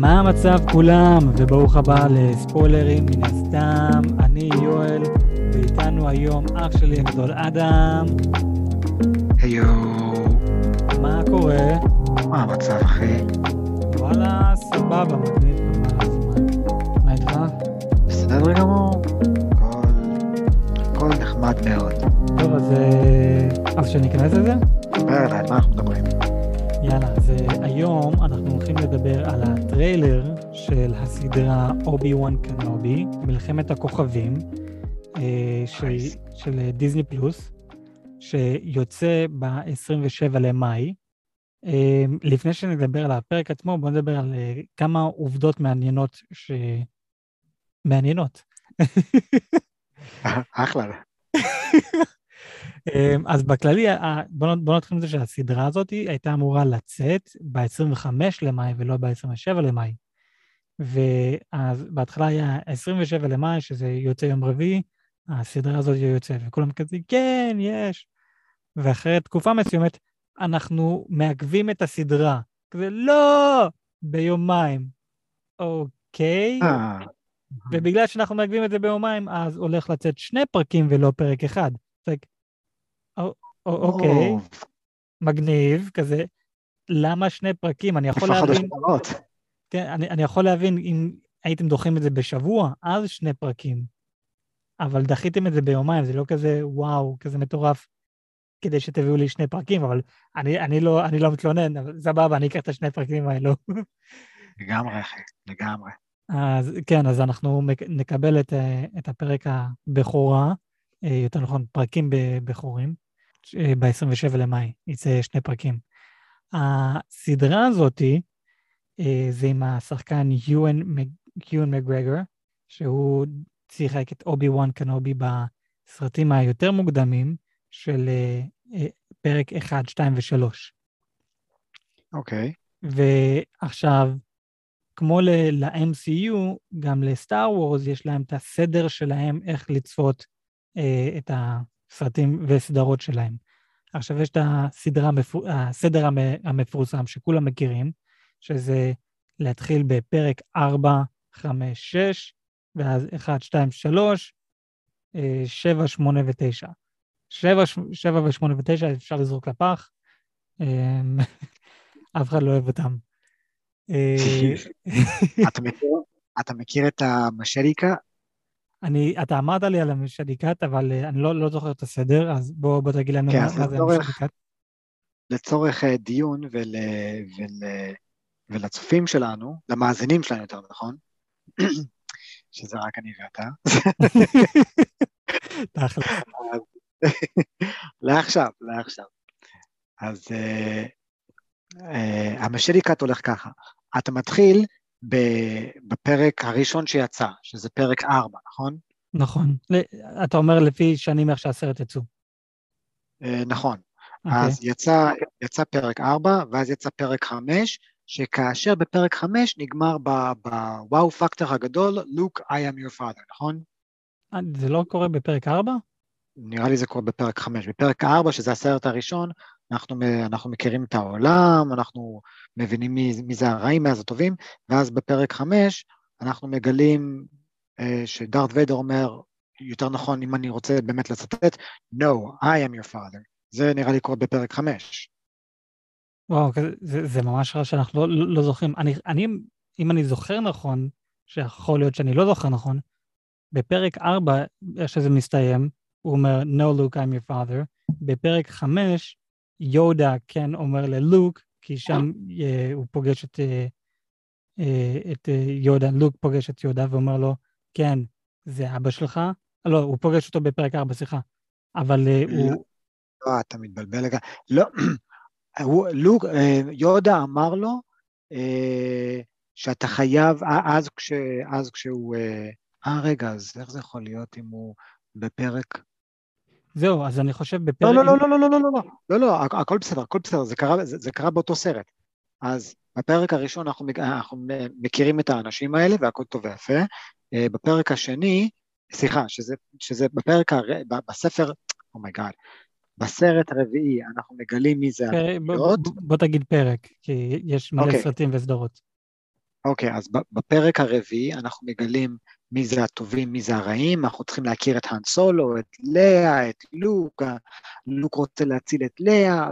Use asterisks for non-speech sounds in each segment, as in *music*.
מה המצב כולם? וברוך הבא לספוילרים מן הסתם. אני יואל, ואיתנו היום אח שלי הגדול אדם. היו, מה קורה? מה המצב אחי? וואלה, סבבה, מגניב. מה איתך? בסדר גמור? הכל, הכל נחמד מאוד. טוב, אז, אה, אז שניכנס לזה? דבר אליי, מה אנחנו מדברים? יאללה, אז אה, היום אנחנו על הטריילר של הסדרה אובי וואן קנובי, מלחמת הכוכבים, אה, של. של אה, דיסני פלוס, שיוצא ב-27 למאי. אה, לפני שנדבר על הפרק עצמו, בואו נדבר על כמה עובדות מעניינות ש... מעניינות. *laughs* אחלה. אמ, אז בכללי, בוא נתחיל מזה שהסדרה הזאת הייתה אמורה לצאת ב-25 למאי ולא ב-27 למאי. ואז בהתחלה היה 27 למאי, שזה יוצא יום רביעי, הסדרה הזאת יוצאת, וכולם כזה, כן, יש. ואחרי תקופה מסוימת, אנחנו מעכבים את הסדרה. כזה, לא! ביומיים. אוקיי. אה, ובגלל שאנחנו מעכבים את זה ביומיים, אז הולך לצאת שני פרקים ולא פרק אחד. זה like, או- או- אוקיי, או, מגניב, כזה, למה שני פרקים? אני יכול להבין? כן, אני, אני יכול להבין אם הייתם דוחים את זה בשבוע, אז שני פרקים. אבל דחיתם את זה ביומיים, זה לא כזה וואו, כזה מטורף, כדי שתביאו לי שני פרקים, אבל אני, אני, לא, אני לא מתלונן, אבל סבבה, אני אקח את השני פרקים האלו. לגמרי אחי, לגמרי. אז כן, אז אנחנו נקבל את, אה, את הפרק הבכורה, אה, יותר נכון, פרקים בכורים, ב-27 למאי, יצא שני פרקים. הסדרה הזאתי, אה, זה עם השחקן יואן מג- יואן מגרגר, שהוא שיחק את אובי וואן קנובי בסרטים היותר מוקדמים של אה, אה, פרק 1, 2 ו-3. אוקיי. ועכשיו, כמו ל-MCU, גם לסטאר וורס יש להם את הסדר שלהם איך לצפות אה, את הסרטים וסדרות שלהם. עכשיו יש את הסדרה. הסדר המ... המפורסם שכולם מכירים, שזה להתחיל בפרק 4, 5, 6, ואז 1, 2, 3, 7, 8 ו-9. 7, 7 ו-8 ו-9 אפשר לזרוק לפח, אה, *laughs* אף אחד לא אוהב אותם. אה, *laughs* אתה מכיר- את המשריקה? אני, אתה אמרת לי על המשדיקת, אבל אה, אני לא, לא זוכר את הסדר, אז בוא, בוא תגיד לנו כן, מה, זה המשדיקת. לצורך אה, דיון ול, ול, ולצופים שלנו, למאזינים שלנו יותר נכון, *clears throat* שזה רק אני ואתה. *laughs* *laughs* לעכשיו, לעכשיו. אז אה, המשדיקת הולך ככה, אתה מתחיל בפרק הראשון שיצא, שזה פרק 4, נכון? נכון. אתה אומר לפי שנים איך שהסרט יצאו. אה, נכון. אוקיי. אז יצא, יצא פרק 4, ואז יצא פרק 5, שכאשר בפרק 5 נגמר בוואו פקטור הגדול, Luke, I am your father, נכון? אה, זה לא קורה בפרק 4? נראה לי זה קורה בפרק 5. בפרק 4, שזה הסרט הראשון, אנחנו, אנחנו מכירים את העולם, אנחנו מבינים מי, מי זה הרעים, מי זה הטובים, ואז בפרק 5 אנחנו מגלים אה, שדארט ויידר אומר, יותר נכון, אם אני רוצה באמת לצטט, No, I am your father. זה נראה לי קורה בפרק 5. וואו, זה, זה ממש רע שאנחנו לא, לא, לא זוכרים. אני, אני, אם אני זוכר נכון, שיכול להיות שאני לא זוכר נכון, בפרק 4, איך שזה מסתיים, הוא אומר, No, Luke, I'm your father. בפרק 5, יודה כן אומר ללוק, כי שם אה, הוא פוגש את, אה, אה, את אה, יודה, לוק פוגש את יודה ואומר לו, כן, זה אבא שלך. לא, הוא פוגש אותו בפרק 4, סליחה. אבל אה, הוא... לא, אתה מתבלבל לגמרי. לא, *clears throat* לוק, אה, יודה אמר לו אה, שאתה חייב, אה, אז, כש, אז כשהוא... אה, אה, רגע, אז איך זה יכול להיות אם הוא בפרק... זהו, אז אני חושב בפרק... לא, לא, לא, לא, לא, לא, לא, לא, לא, לא, הכ- הכל בסדר, הכל בסדר, זה קרה, זה, זה קרה באותו סרט. אז בפרק הראשון אנחנו, אנחנו מכירים את האנשים האלה והכל טוב ויפה. אה, בפרק השני, סליחה, שזה, שזה בפרק, הר... בספר, oh my god, בסרט הרביעי אנחנו מגלים מי זה פרק- הדמויות. בוא- בוא תגיד פרק, כי יש מלא אוקיי. סרטים וסדרות. אוקיי, אז בפרק הרביעי אנחנו מגלים מי זה הטובים, מי זה הרעים, אנחנו צריכים להכיר את האן סולו, את ליאה, את לוק, לוק רוצה להציל את ליאה,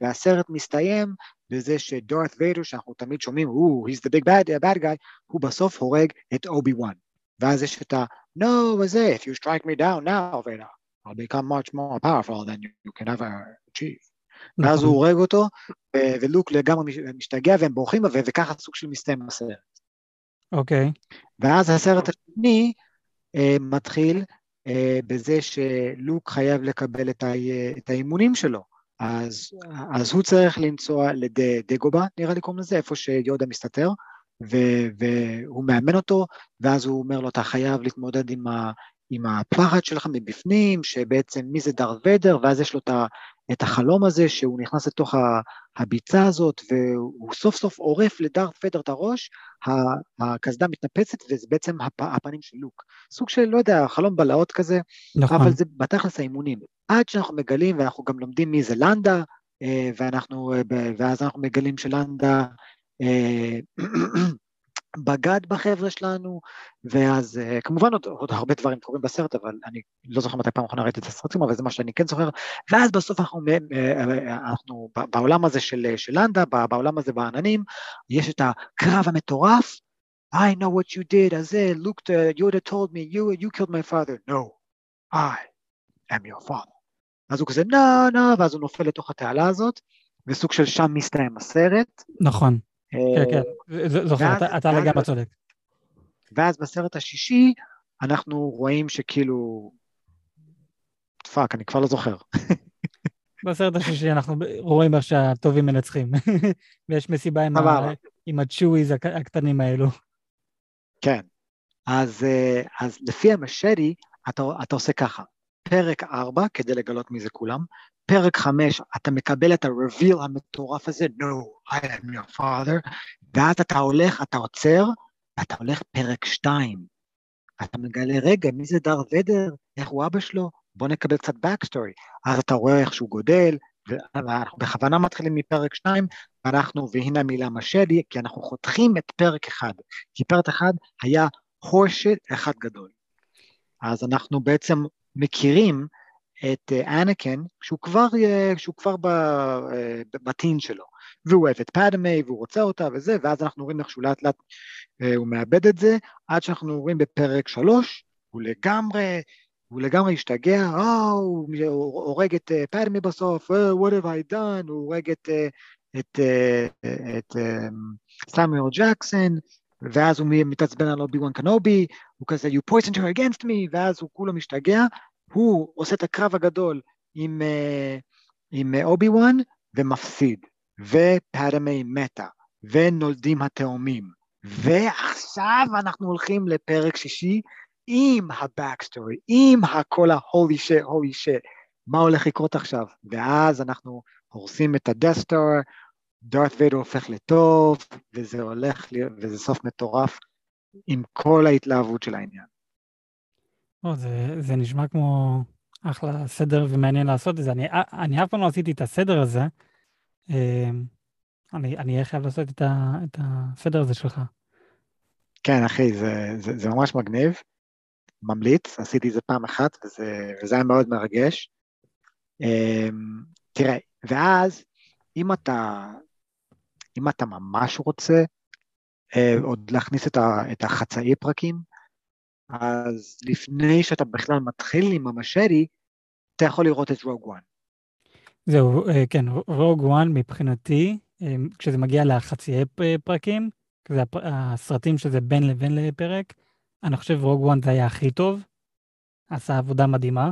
והסרט מסתיים בזה שדארת ויידר, שאנחנו תמיד שומעים, הוא, he's the big bad, bad guy, הוא בסוף הורג את אובי וואן. ואז יש את ה, no, וזה, if you strike me down now, Vader, I'll become much more powerful than you can ever achieve. ואז הוא הורג אותו, ולוק לגמרי משתגע והם בורחים, וככה סוג של מסתיים הסרט. אוקיי. ואז הסרט השני אה, מתחיל אה, בזה שלוק חייב לקבל את, ה, את האימונים שלו. אז, אז הוא צריך לנסוע לדגובה, נראה לי קוראים לזה, איפה שיודה מסתתר, ו, והוא מאמן אותו, ואז הוא אומר לו, אתה חייב להתמודד עם, ה, עם הפחד שלך מבפנים, שבעצם מי זה דארט ודר, ואז יש לו את, ה, את החלום הזה שהוא נכנס לתוך הביצה הזאת, והוא סוף סוף עורף לדארט ודר את הראש, הקסדה מתנפצת וזה בעצם הפ, הפנים של לוק. סוג של, לא יודע, חלום בלהות כזה, נכון. אבל זה בתכלס האימונים. עד שאנחנו מגלים, ואנחנו גם לומדים מי זה לנדה, אה, ואנחנו, אה, ואז אנחנו מגלים שלנדה אה, בגד בחבר'ה שלנו, ואז כמובן עוד, עוד הרבה דברים קורים בסרט, אבל אני לא זוכר מתי פעם אחרונה ראיתי את הסרטים, אבל זה מה שאני כן זוכר, ואז בסוף אנחנו, אנחנו בעולם הזה של, של לנדה, בעולם הזה בעננים, יש את הקרב המטורף, I know what you did, אז זה, looked, uh, Yoda told me, you, you killed my father, no, I am your father. אז הוא כזה נה נה, ואז הוא נופל לתוך התעלה הזאת, וסוג של שם מסתיים הסרט. נכון, כן, כן, זוכר, אתה לגמרי צודק. ואז בסרט השישי, אנחנו רואים שכאילו, fuck, אני כבר לא זוכר. בסרט השישי אנחנו רואים איך שהטובים מנצחים, *laughs* ויש מסיבה עם, ה... עם הצ'וויז הקטנים האלו. כן, אז, אה, אז לפי המשדי, אתה, אתה עושה ככה, פרק 4, כדי לגלות מי זה כולם, פרק 5, אתה מקבל את ה-reveal המטורף הזה, no, I am your father, ואז אתה הולך, אתה עוצר, ואתה הולך פרק 2. אתה מגלה, רגע, מי זה דר ודר? איך הוא אבא שלו? בוא נקבל קצת backstory. אז אתה רואה איך שהוא גודל, ואנחנו בכוונה מתחילים מפרק 2, ואנחנו, והנה המילה משדי, כי אנחנו חותכים את פרק 1, כי פרק 1 היה הורשט אחד גדול. אז אנחנו בעצם מכירים את אה, אנקן כשהוא כבר, אה, כשהוא כבר אה, בטין שלו, והוא אוהב את פאדמה והוא רוצה אותה וזה, ואז אנחנו רואים איך שהוא לאט לאט הוא מאבד את זה, עד שאנחנו רואים בפרק שלוש, הוא לגמרי, הוא לגמרי השתגע, אה, הוא הורג את פאדמי בסוף, what have I done, הוא הורג את, את, את סמואל ג'קסון, ואז הוא מתעצבן על אובי וואן קנובי, הוא כזה, you poisoned her against me, ואז הוא כולו משתגע, הוא עושה את הקרב הגדול עם, אה, עם אובי וואן ומפסיד, ופאדמי מתה, ונולדים התאומים, ועכשיו אנחנו הולכים לפרק שישי עם ה backstory, עם הכל ה-holy shit, holy shit, מה הולך לקרות עכשיו? ואז אנחנו הורסים את ה Death Star, דארת ויידר הופך לטוב, וזה הולך, וזה סוף מטורף עם כל ההתלהבות של העניין. או, זה, זה נשמע כמו אחלה סדר ומעניין לעשות את זה. אני, אני אף פעם לא עשיתי את הסדר הזה. אמ, אני אהיה חייב לעשות את, ה, את הסדר הזה שלך. כן, אחי, זה, זה, זה ממש מגניב. ממליץ, עשיתי את זה פעם אחת, וזה, וזה היה מאוד מרגש. אמ, תראה, ואז, אם אתה, אם אתה ממש רוצה עוד להכניס את, ה, את החצאי פרקים, אז לפני שאתה בכלל מתחיל עם המשדי, אתה יכול לראות את רוג וואן. זהו, אה, כן, רוג וואן מבחינתי, אה, כשזה מגיע לחצי פרקים, זה הסרטים שזה בין לבין לפרק, אני חושב רוג וואן זה היה הכי טוב, עשה עבודה מדהימה,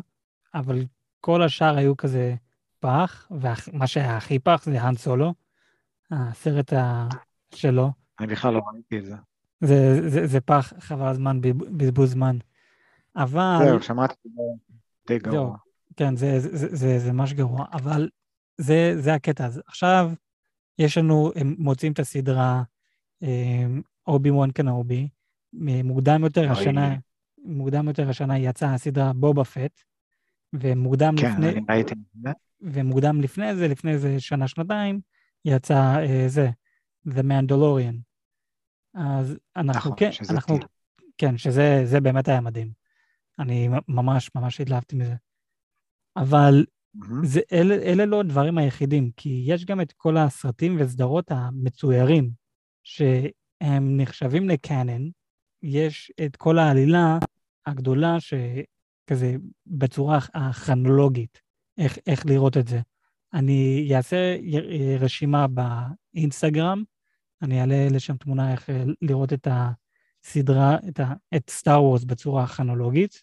אבל כל השאר היו כזה פח, ומה שהיה הכי פח זה האן סולו, הסרט שלו. אני בכלל לא ראיתי את זה. זה, זה, זה פח, חבל הזמן, בזבוז זמן. אבל... זהו, שמעתי די גרוע. זהו, כן, זה, זה, זה, זה, זה ממש גרוע, אבל זה, זה הקטע. אז עכשיו יש לנו, הם מוצאים את הסדרה אובי וואן קנאובי, מוקדם יותר השנה, מוקדם יותר השנה יצאה הסדרה בובה פט, ומוקדם כן, לפני... כן, ראיתי. ומוקדם לפני זה, לפני איזה שנה-שנתיים, יצא uh, זה, The Mandalorian. אז אנחנו נכון, כן, שזה אנחנו, טיל. כן, שזה זה באמת היה מדהים. אני ממש ממש התלהבתי מזה. אבל מהמם. זה, אלה, אלה לא הדברים היחידים, כי יש גם את כל הסרטים וסדרות המצוירים, שהם נחשבים לקאנן, יש את כל העלילה הגדולה שכזה בצורה הכרונולוגית, איך, איך לראות את זה. אני אעשה רשימה באינסטגרם, אני אעלה לשם תמונה איך אה, לראות את הסדרה, את, ה, את סטאר וורס בצורה הכרונולוגית.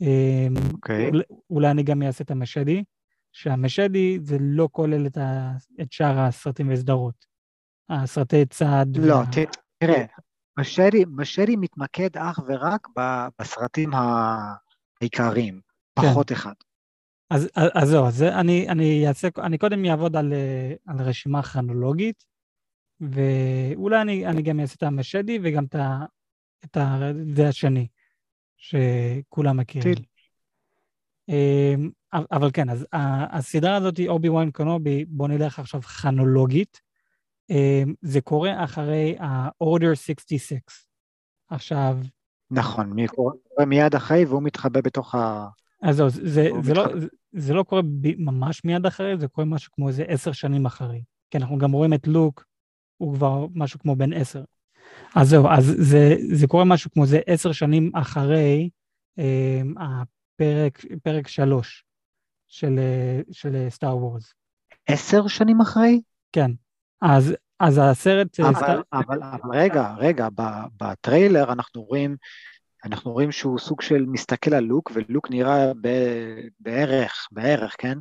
אמ, אוקיי. אולי- אולי אני גם אעשה את המשדי, שהמשדי זה לא כולל את, ה, את שאר הסרטים וסדרות. הסרטי צד. לא, וה- תראה, משרי, משרי מתמקד אך ורק בסרטים העיקריים, כן. פחות אחד. אז, אז, אז זהו, אז אני, אני, אעשה, אני קודם אעבוד על, אה, על רשימה כרונולוגית, ואולי אני, אני גם אעשה את המשדי וגם את, ה, את זה השני, שכולם מכירים. טיל. אמ, אבל כן, אז הסדרה הזאת, אובי וואן קנובי, בוא נלך עכשיו כרונולוגית. אמ, זה קורה אחרי ה-Order 66. עכשיו, נכון, מי קורא מיד אחרי והוא מתחבא בתוך ה... אז זהו, זה, זה, לא. זה, זה לא קורה ב, ממש מיד אחרי, זה קורה משהו כמו איזה עשר שנים אחרי. כי אנחנו גם רואים את לוק, הוא כבר משהו כמו בן עשר. אז זהו, אז זה, זה קורה משהו כמו זה עשר שנים אחרי אמ, הפרק, פרק שלוש של, אה, של סטאר וורס. עשר שנים אחרי? כן. אז, אז הסרט... אה, אבל, סטאר- אבל, אבל רגע, רגע, בטריילר אנחנו רואים, אנחנו רואים שהוא סוג של מסתכל על לוק, ולוק נראה ב, בערך, בערך, כן?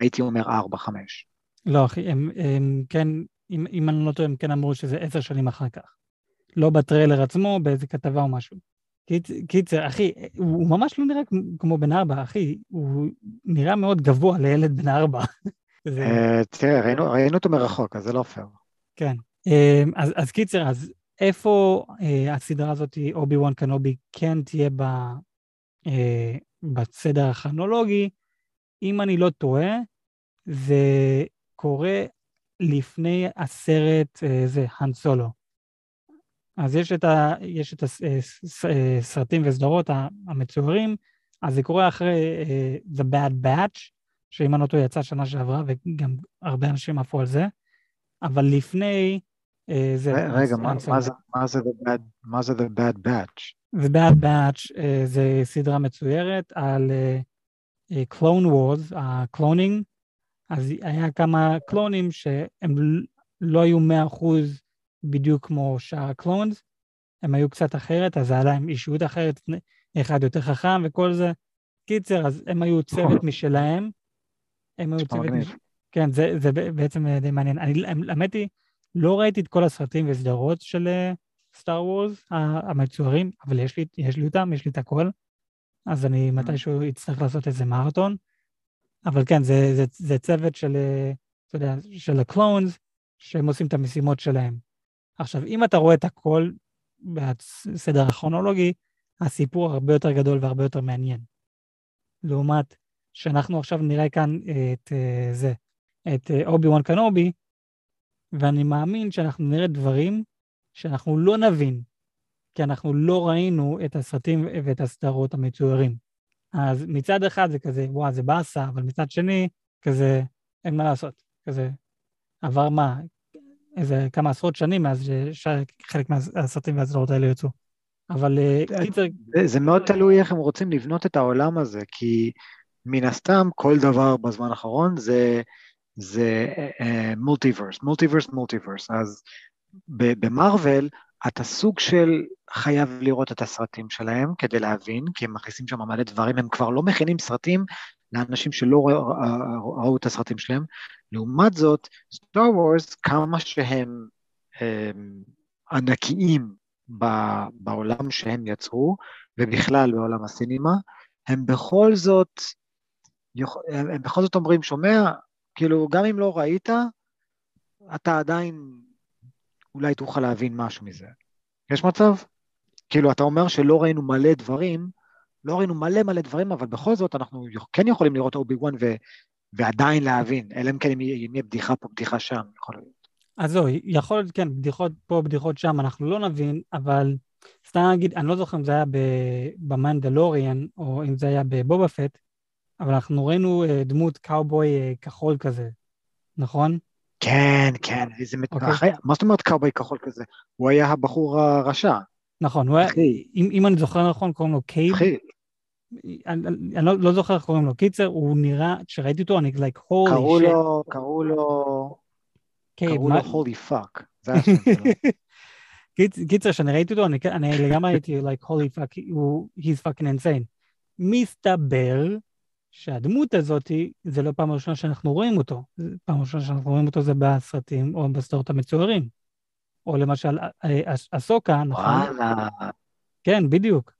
הייתי אומר ארבע, חמש. לא, אחי, הם, הם כן, אם, אם אני לא טועה, הם כן אמרו שזה עשר שנים אחר כך. לא בטריילר עצמו, באיזה כתבה או משהו. קיצ, קיצר, אחי, הוא, הוא ממש לא נראה כמו- בן ארבע, אחי, הוא נראה מאוד גבוה לילד בן ארבע. *laughs* זה, אה, תראה, ראינו, ראינו אותו מרחוק, אז זה לא פייר. כן. אה, אז, אז קיצר, אז איפה אה, הסדרה הזאת, אובי וואן קנובי, כן תהיה ב, אה, בסדר הכרונולוגי? אם אני לא טועה, זה קורה לפני הסרט, אה, זה, האן סולו. אז יש את, ה, יש את הסרטים וסדרות ה- המצוירים, אז זה קורה אחרי The Bad Batch, שאם אני לא טועה יצא שנה שעברה, וגם הרבה אנשים עפו על זה, אבל לפני זה... רגע, מה. מה, זה, מה, זה the bad, מה זה The Bad Batch? The Bad Batch זה סדרה מצוירת על Clone Wars, ה cloning, אז היה כמה קלונים שהם לא היו 100% בדיוק כמו שאר ה clones, הם היו קצת אחרת, אז היה להם אישיות אחרת, אחד יותר חכם וכל זה. קיצר, אז הם היו צוות משלהם. הם היו צוות... מגניב. מש... כן, זה, זה בעצם אה, די מעניין. אני, האמת היא, לא ראיתי את כל הסרטים וסדרות של סטאר וורס המצוירים, אבל יש לי, יש לי אותם, יש לי את הכל. אז אני מתישהו אצטרך לעשות איזה מרתון. אבל כן, זה, זה, זה צוות של, אה, אתה יודע, של הקלונס, שהם עושים את המשימות שלהם. עכשיו, אם אתה רואה את הכל בסדר הכרונולוגי, הסיפור הרבה יותר גדול והרבה יותר מעניין. לעומת שאנחנו עכשיו נראה כאן את אה, זה, את אה, אובי וואן קנובי, ואני מאמין שאנחנו נראה דברים שאנחנו לא נבין, כי אנחנו לא ראינו את הסרטים ואת הסדרות המצוירים. אז מצד אחד זה כזה, וואו, זה באסה, אבל מצד שני, כזה, אין מה לעשות. כזה, עבר מה, איזה כמה עשרות שנים מאז שחלק מהסרטים והסדרות האלה יצאו. אבל אה, זה- קיצר, זה, זה מאוד תלוי איך הם רוצים לבנות את העולם הזה, כי מן הסתם כל דבר בזמן האחרון זה, זה מולטיברס, מולטיברס, מולטיברס. אז במרוויל אתה סוג של חייב לראות את הסרטים שלהם כדי להבין, כי הם מכניסים שם מלא דברים, הם כבר לא מכינים סרטים לאנשים שלא ראו, ראו את הסרטים שלהם. לעומת זאת, סטאר וורס, כמה שהם הם, ענקיים ב- בעולם שהם יצרו, ובכלל בעולם הסינמה, הם בכל זאת, הם בכל זאת אומרים, שומע, כאילו, גם אם לא ראית, אתה עדיין אולי תוכל להבין משהו מזה. יש מצב? כאילו, אתה אומר שלא ראינו מלא דברים, לא ראינו מלא מלא דברים, אבל בכל זאת אנחנו כן יכולים לראות אובי וואן ו... ועדיין להבין, אלא אם כן אם יהיה בדיחה פה, בדיחה שם, יכול להיות. אז זהו, יכול להיות, כן, בדיחות פה, בדיחות שם, אנחנו לא נבין, אבל סתם נגיד, אני לא זוכר אם זה היה במנדלוריאן, או אם זה היה בבובה פט, אבל אנחנו ראינו אה, דמות קאובוי אה, כחול כזה, נכון? כן, כן, איזה מתנחי, okay. מה זאת אומרת קאובוי כחול כזה? הוא היה הבחור הרשע. נכון, הוא היה, אם, אני זוכר נכון, קוראים לו קייב. אחי. אני, לא, לא זוכר איך קוראים לו. קיצר, הוא נראה, כשראיתי אותו, אני like, holy קראו shit. לו, קראו לו, קראו. לו holy fuck. זה השם שלו. *laughs* קיצר, כשאני ראיתי אותו, אני, לגמרי הייתי like, holy fuck, הוא, he's fucking insane. מסתבר שהדמות הזאת, זה לא פעם ראשונה שאנחנו רואים אותו. פעם ראשונה שאנחנו רואים אותו זה בסרטים או בסדרות המצוירים. או למשל, אסוקה, נכון? וואלה. כן, בדיוק.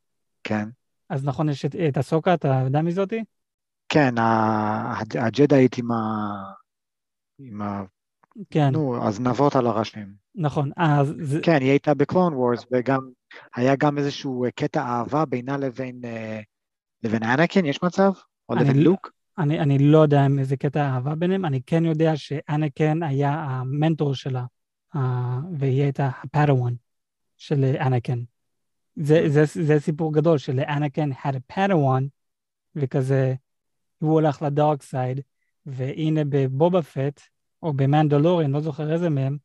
כן. אז נכון, יש את, את אסוקה, אתה יודע מי זאתי? כן, הג'דאית עם ה... עם ה... כן. נו, הזנבות על הראשים. נכון, אז... כן, היא הייתה בקלון וורס, וגם, היה גם איזשהו קטע אהבה בינה לבין, אה, לבין אנקן, יש מצב? או לבין לוק? אני, אני לא יודע אם איזה קטע אהבה ביניהם, אני כן יודע שאנקן היה המנטור שלה, uh, והיא הייתה הפדוואן של אנקן. זה, זה, זה סיפור גדול שלאנקין had a padawan, וכזה, הוא הלך ל dark side, והנה בבובה פט, או במנדלוריאן, לא זוכר איזה מהם,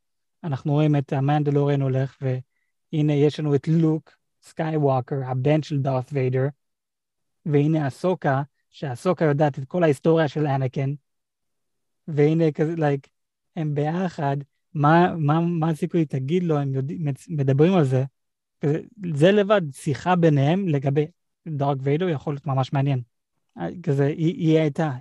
אנחנו רואים את המנדלוריאן הולך, והנה יש לנו את לוק, סקייווקר, הבן של דארת ויידר, והנה אהסוקה, שאהסוקה יודעת את כל ההיסטוריה של אנקין, והנה כזה, like, like, הם ביחד, מה, מה, מה הסיכוי, תגיד לו, אתה יודע, מדברים על זה, זה לבד, שיחה ביניהם לגבי דארת ויידר יכול להיות ממש מעניין. כזה, היא, היא הייתה,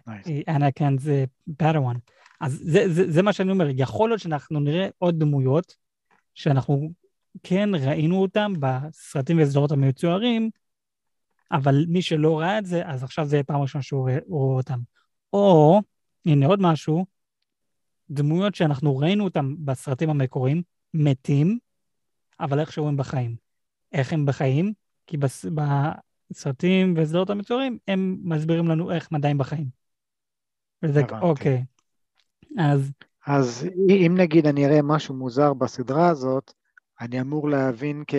Anakin's padawan. אז זה, זה, זה מה שאני אומר, יכול להיות שאנחנו נראה עוד דמויות שאנחנו כן ראינו אותן בסרטים וסדרות המצוירים, אבל מי שלא ראה את זה, אז עכשיו זה פעם ראשונה שהוא רואה אותם. או, הנה עוד משהו, דמויות שאנחנו ראינו אותם בסרטים המקוריים, מתים, אבל איכשהו הם בחיים. איך הם בחיים? כי בס... בסרטים וסדרות המצוירים, הם מסבירים לנו איך הם עדיין בחיים. וזה, אוקיי. אז... אז אם נגיד אני אראה משהו מוזר בסדרה הזאת, אני אמור להבין, כ...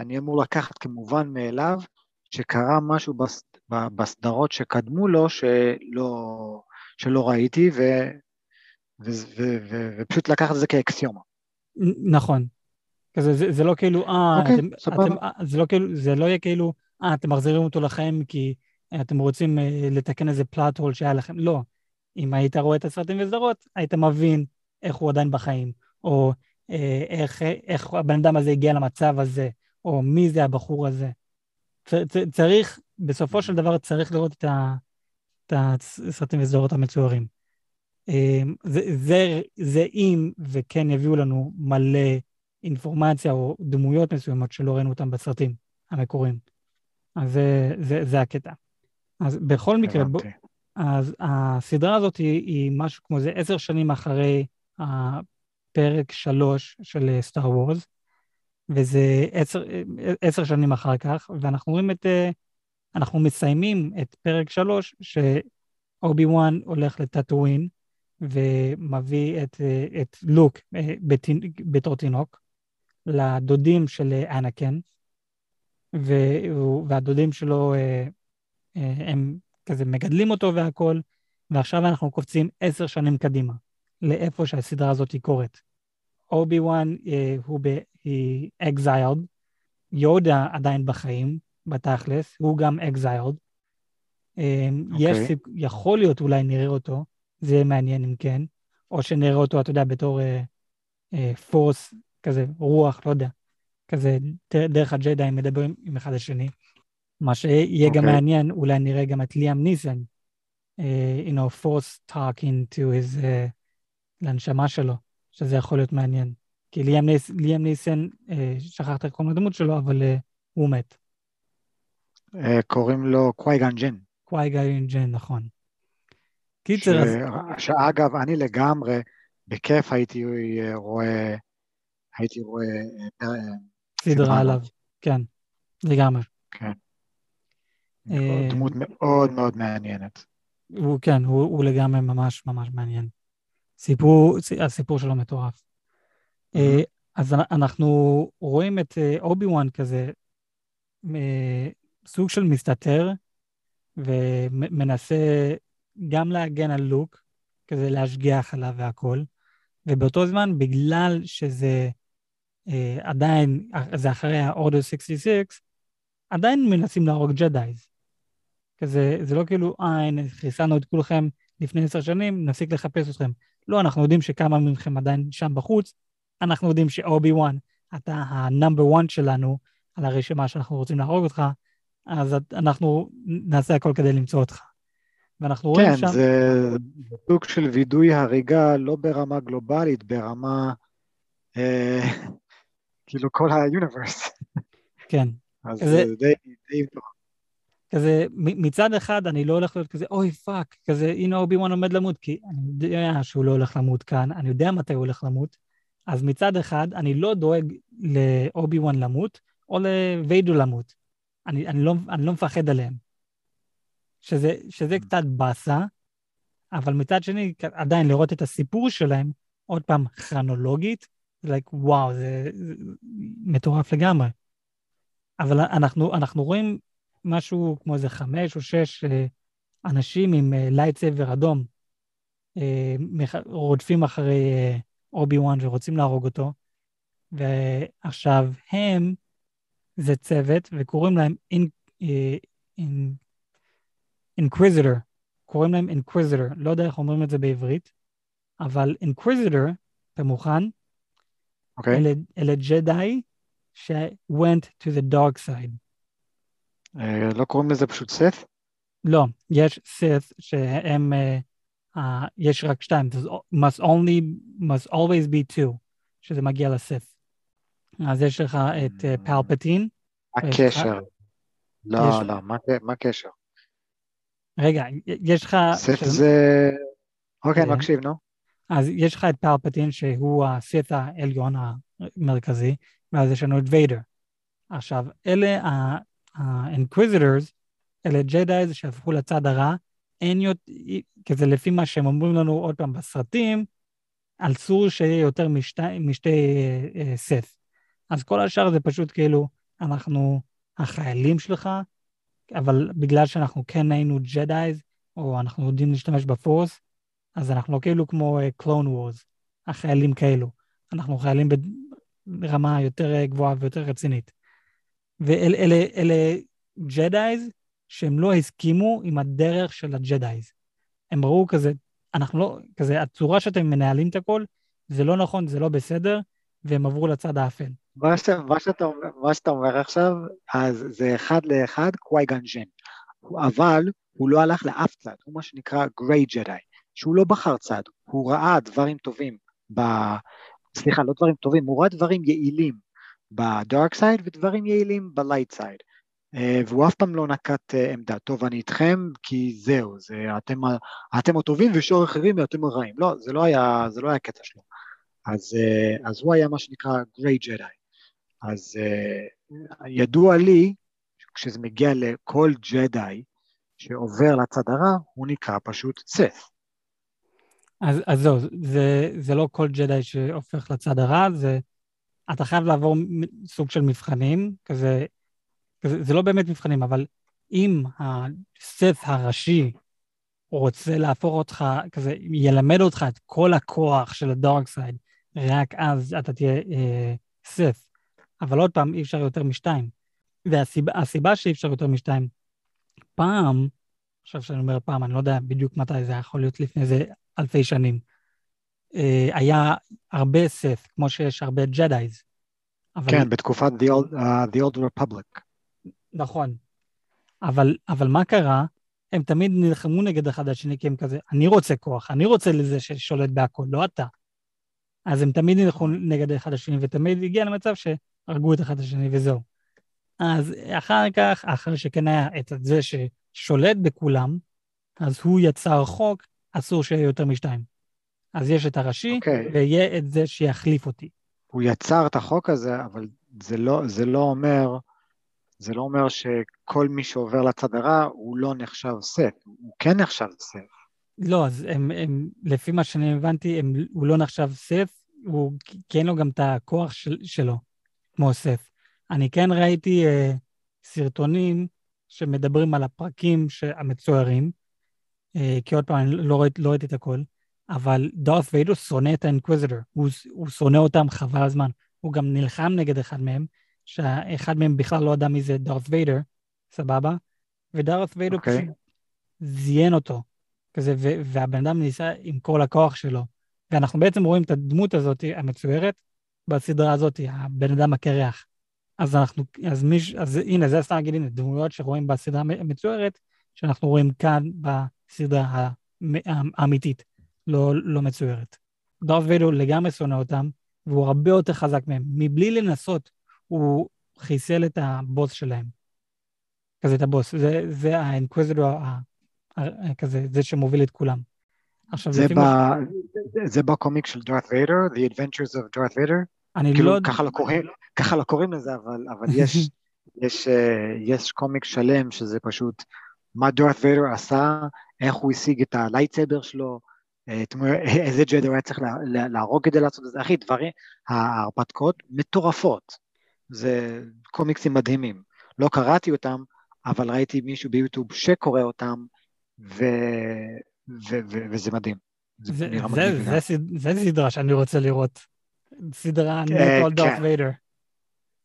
אני אמור לקחת כמובן מאליו, שקרה משהו בס... בסדרות שקדמו לו שלא, שלא ראיתי, ו... ו... ו... ו... ופשוט לקחת את זה כאקסיומה. נכון, כזה, זה, זה לא כאילו, אה, אוקיי, אתם, אתם, אה, זה לא כאילו, זה לא יהיה כאילו, אה, אתם מחזירים אותו לחיים כי אתם רוצים אה, לתקן איזה פלאט הול שהיה לכם. לא. אם היית רואה את הסרטים וסדרות, היית מבין איך הוא עדיין בחיים, או אה, איך, איך הבן אדם הזה הגיע למצב הזה, או מי זה הבחור הזה. צריך, בסופו של דבר צריך לראות את, ה, את הסרטים וסדרות המצוירים. אה, זה, זה, זה אם וכן יביאו לנו מלא אינפורמציה או דמויות מסוימות שלא ראינו אותן בסרטים המקוריים. אז זה, זה, זה הקטע. אז בכל מקרה, ב... אז הסדרה הזאת היא, היא משהו כמו זה עשר שנים אחרי הפרק שלוש של סטאר וורז, וזה עשר, עשר שנים אחר כך, ואנחנו רואים את, אנחנו מסיימים את פרק שלוש, שאובי וואן הולך לטאטווין, ומביא את, את לוק אה, בתור תינוק, לדודים של אנקן, והדודים שלו, אה, אה, הם כזה מגדלים אותו והכול, ועכשיו אנחנו קופצים עשר שנים קדימה, לאיפה שהסדרה הזאת קורית. אובי וואן אה, הוא exiled, יודה עדיין בחיים, בתכלס, הוא גם exiled. Okay. יש, אוקיי. יכול להיות אולי נראה אותו, זה יהיה מעניין אם כן, או שנראה אותו, אתה יודע, בתור force uh, כזה רוח, לא יודע, כזה דרך הג'די הם מדברים עם אחד השני. מה שיהיה okay. גם אוקיי. מעניין, אולי נראה גם את ליאם ניסון, uh, you know, force talking to his, uh, לנשמה שלו, שזה יכול להיות מעניין. כי ליאם, ניס, ליאם ניסן, uh, שכחת איך קוראים לדמות שלו, אבל uh, הוא מת. Uh, קוראים לו קווייגן ג'ן. קווייגן ג'ן, נכון. קיצר, ש... אז... שאגב, אני לגמרי, בכיף הייתי רואה הייתי רואה... אה, אה, סדרה עליו, כן, לגמרי. כן. אה, דמות מאוד מאוד מעניינת. הוא כן, הוא, הוא לגמרי ממש ממש מעניין. סיפור, הסיפור שלו מטורף. אה, אז אנחנו רואים את אה, אובי וואן כזה, סוג של מסתתר, ומנסה גם להגן על לוק, כזה להשגיח עליו והכל, ובאותו זמן, בגלל שזה אה, עדיין, זה אחרי ה-Order 66, עדיין מנסים להרוג ג'דאיז. כזה, זה לא כאילו, אה, הנה, חיסלנו את כולכם לפני עשר שנים, נפסיק לחפש אתכם. לא, אנחנו יודעים שכמה מכם עדיין שם בחוץ, אנחנו יודעים שאובי וואן, אתה ה-number one שלנו על הרשימה שאנחנו רוצים להרוג אותך, אז אנחנו נעשה הכל כדי למצוא אותך. ואנחנו כן, רואים שם... כן, זה סוג של וידוי הריגה לא ברמה גלובלית, ברמה, אה, *laughs* כאילו כל ה universe. *laughs* כן. אז זה די, די. כזה, מצד אחד אני לא הולך להיות כזה, אוי fuck, כזה, הנה אובי וואן עומד למות, כי אני יודע שהוא לא הולך למות כאן, אני יודע מתי הוא הולך למות, אז מצד אחד אני לא דואג לאובי וואן למות, או לוויידר למות. אני, אני, לא, אני לא מפחד עליהם. שזה, שזה קצת באסה, אבל מצד שני, עדיין לראות את הסיפור שלהם, עוד פעם, כרונולוגית, זה like, וואו, זה, זה מטורף לגמרי. אבל אנחנו, אנחנו רואים משהו כמו איזה חמש או שש אה, אנשים עם lightsaber אה, אדום, אה, רודפים אחרי אובי וואן ורוצים להרוג אותו, ועכשיו הם, זה צוות, וקוראים להם אינקוויזיטור, קוראים להם אינקוויזיטור, לא יודע איך אומרים את זה בעברית, אבל אינקוויזיטור, אתה מוכן? אוקיי. Okay. אלה, אלה ג'די ש-went to the dark side. אה, לא קוראים לזה פשוט Sith? לא, יש Sith שהם, uh, uh, יש רק שתיים, must only, must always be two, שזה מגיע ל Sith. אז יש לך את פלפטין. מה הקשר? לא, לא, מה הקשר? רגע, יש לך... סף זה... אוקיי. מקשיב, נו. אז יש לך את פלפטין, שהוא הסף העליון המרכזי, ואז יש לנו את ויידר. עכשיו, אלה ה-Inquisitors, אלה ג'דאיז שהפכו לצד הרע, אין יותר, כזה לפי מה שהם אומרים לנו עוד פעם בסרטים, אסור שיהיה יותר משתי, משתי uh, סף. אז כל השאר זה פשוט כאילו, אנחנו החיילים שלך, אבל בגלל שאנחנו כן היינו ג'דאיז, או אנחנו יודעים להשתמש בפורס, אז אנחנו לא כאילו כמו קלון uh, וורס, החיילים כאלו. אנחנו חיילים ברמה יותר גבוהה ויותר רצינית. ואלה ג'דאיז שהם לא הסכימו עם הדרך של הג'דאיז. הם ראו כזה, אנחנו לא, כזה, הצורה שאתם מנהלים את הכל, זה לא נכון, זה לא בסדר, והם עברו לצד האפל. מה, ש, מה, שאתה, מה שאתה אומר עכשיו, אז זה אחד לאחד קוואי-גון ג'ין. אבל הוא לא הלך לאף צד, הוא מה שנקרא Gray Jedi, שהוא לא בחר צד, הוא ראה דברים טובים, ב... סליחה, לא דברים טובים, הוא ראה דברים יעילים ב dark side ודברים יעילים ב light side. אה, והוא אף פעם לא נקט אה, עמדה, טוב, אני איתכם, כי זהו, זה, אתם, אתם הטובים ושור אחרים ואתם הרעים. לא, זה לא היה, זה לא היה הקטע שלו. אז, אה, אז הוא היה מה שנקרא גריי ג'די. אז ידוע לי, כשזה מגיע לכל ג'די שעובר לצד הרע, הוא נקרא פשוט סף. אז, אז זהו, זה, זה לא כל ג'די שהופך לצד הרע, זה... אתה חייב לעבור סוג של מבחנים, כזה, זה לא באמת מבחנים, אבל אם הסף הראשי רוצה להפוך אותך, כזה, ילמד אותך את כל הכוח של הדארק סייד, רק אז אתה תהיה אה, סף. אבל עוד פעם, אי אפשר יותר משתיים. והסיבה שאי אפשר יותר משתיים, פעם, עכשיו שאני אומר פעם, אני לא יודע בדיוק מתי זה יכול להיות לפני איזה אלפי שנים, אה, היה הרבה סף, כמו שיש הרבה ג'דאיז. כן, בתקופת The Old, uh, the old Republic. נכון. אבל, אבל מה קרה? הם תמיד נלחמו נגד אחד השני, כי הם כזה, אני רוצה כוח, אני רוצה לזה ששולט בהכל, לא אתה. אז הם תמיד נלחמו נגד אחד השני, ותמיד הגיע למצב שהרגו את אחד השני וזהו. אז אחר כך, אחרי שכן היה את זה ששולט בכולם, אז הוא יצר חוק, אסור שיהיה יותר משתיים. אז יש את הראשי, okay. אוקיי. ויהיה את זה שיחליף אותי. הוא יצר את החוק הזה, אבל זה לא, זה לא אומר, זה לא אומר שכל מי שעובר לצד הרע הוא לא נחשב סף, הוא כן נחשב סף. לא, אז הם, הם, לפי מה שאני הבנתי, הם, הוא לא נחשב סף, הוא, אין לו גם את הכוח של, שלו, כמו סף. אני כן ראיתי אה, סרטונים שמדברים על הפרקים המצוירים, אה, כי עוד פעם, אני לא, ראיתי, לא ראיתי את הכל, אבל דארת ויידר שונא את האינקוויזיטור, הוא, הוא שונא אותם חבל הזמן. הוא גם נלחם נגד אחד מהם, שאחד מהם בכלל לא ידע מי זה דארת ויידר, סבבה? ודארת ויידר okay. אוקיי. פשוט זיין אותו, כזה, והבן אדם ניסה עם כל הכוח שלו. ואנחנו בעצם רואים את הדמות הזאת המצוירת בסדרה הזאת, הבן אדם הקירח. אז אנחנו, אז מיש, אז הנה, זה סתם הנה, דמויות שרואים בסדרה המצוירת, שאנחנו רואים כאן בסדרה האמיתית, לא, לא מצוירת. דארת ויידר לגמרי שונא אותם, והוא הרבה יותר חזק מהם. מבלי לנסות, הוא חיסל את הבוס שלהם. כזה את הבוס, זה, זה האינקוויזיטור כזה, זה שמוביל את כולם. עכשיו, זה, ב... זה, זה ב comic של דארת ויידר, The Adventures of דארת ויידר? אני כאילו, לא... ככה לא קוראים, ככה לא קוראים לזה, אבל, אבל יש, *laughs* יש, אה, יש קומיק שלם שזה פשוט מה דארת ויידר עשה, איך הוא השיג את הלייטסבר שלו, *laughs* איזה ג'דר היה צריך להרוג כדי לעשות את זה, אחי, דברים, ההרפתקאות מטורפות, זה קומיקסים מדהימים. לא קראתי אותם, אבל ראיתי מישהו ביוטיוב שקורא אותם, ו... ו- ו- וזה מדהים. זה, זה, זה, זה, זה, זה סדרה שאני רוצה לראות. סדרה נטו על דארט ויידר.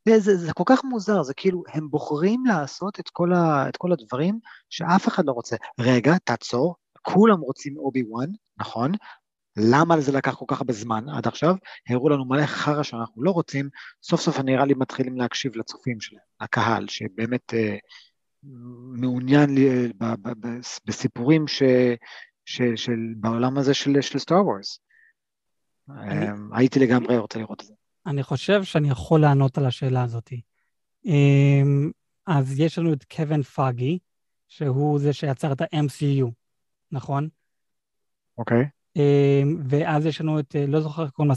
זה, זה, זה כל כך מוזר, זה כאילו, הם בוחרים לעשות את כל, ה, את כל הדברים שאף אחד לא רוצה. רגע, תעצור, כולם רוצים אובי וואן, נכון? למה זה לקח כל כך הרבה זמן עד עכשיו? הראו לנו מלא חרא שאנחנו לא רוצים, סוף סוף נראה לי מתחילים להקשיב לצופים שלהם, לקהל, שבאמת אה, מעוניין לי, ב, ב, ב, בסיפורים ש, של, של, בעולם הזה של, של סטאר וורס. אמ, הייתי לגמרי רוצה לראות את זה. אני חושב שאני יכול לענות על השאלה הזאת. אמ, אז יש לנו את קווין פאגי, שהוא זה שיצר את ה-MCU, נכון? אוקיי. Okay. אמ, ואז יש לנו את, לא זוכר איך קוראים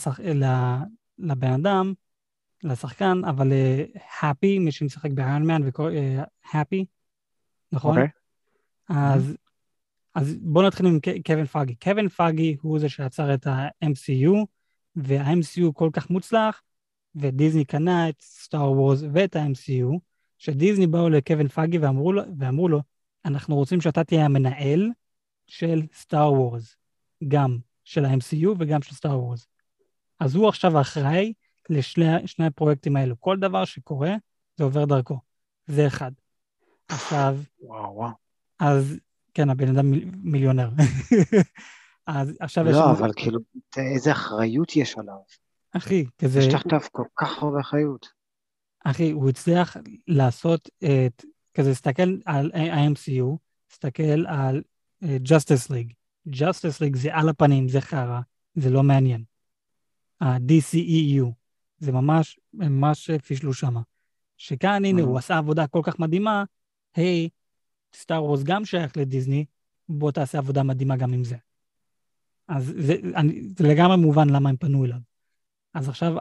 לבן אדם, לשחקן, אבל הפי, מי שמשחק באירון מן וקורא הפי, נכון? אוקיי. אז אז בואו נתחיל עם קווין פייגי. קווין פייגי הוא זה שיצר את ה-MCU, וה-MCU כל כך מוצלח, ודיסני קנה את סטאר וורס ואת ה-MCU, שדיסני באו לקווין פייגי ואמרו לו, ואמרו לו, אנחנו רוצים שאתה תהיה המנהל של סטאר וורס, גם של ה-MCU וגם של סטאר וורס. אז הוא עכשיו אחראי לשני הפרויקטים האלו. כל דבר שקורה, זה עובר דרכו. זה אחד. עכשיו... וואו, וואו. אז כן, הבן אדם מיליונר. *laughs* אז עכשיו לא, יש... לא, אבל כאילו, איזה אחריות יש עליו. אחי, כזה... יש תחתיו כל כך הרבה אחריות. אחי, הוא הצליח לעשות את... כזה, להסתכל על ה-MCU, להסתכל על uh, Justice League. Justice League זה על הפנים, זה חרא, זה לא מעניין. ה-DCEU, זה ממש, ממש פישלו שמה. שכאן, הנה, הוא עשה עבודה כל כך מדהימה, היי, סטאר וורס גם שייך לדיסני, בוא תעשה עבודה מדהימה גם עם זה. אז זה, אני, זה לגמרי מובן למה הם פנו אליו. אז עכשיו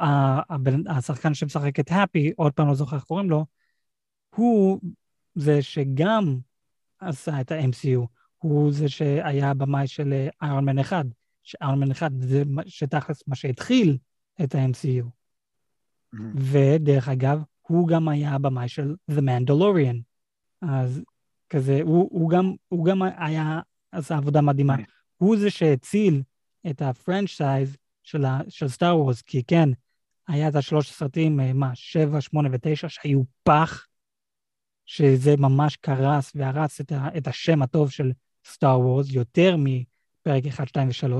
הבן, השחקן שמשחק את האפי, עוד פעם לא זוכר איך קוראים לו, הוא זה שגם עשה את ה-MCU, הוא זה שהיה הבמאי של איירון מן 1, שאיירון מן 1 זה שתכלס מה שהתחיל את ה-MCU. Mm-hmm. ודרך אגב, הוא גם היה הבמאי של The Mandalorian. אז כזה, הוא, הוא, גם, הוא גם היה, עשה עבודה מדהימה. הוא זה שהציל את ה franchise של, של סטאר וורס, כי כן, היה את השלוש סרטים, אה, מה, שבע, שמונה ותשע, שהיו פח, שזה ממש קרס והרס את, ה, את השם הטוב של סטאר וורס, יותר מפרק 1, 2 ו-3,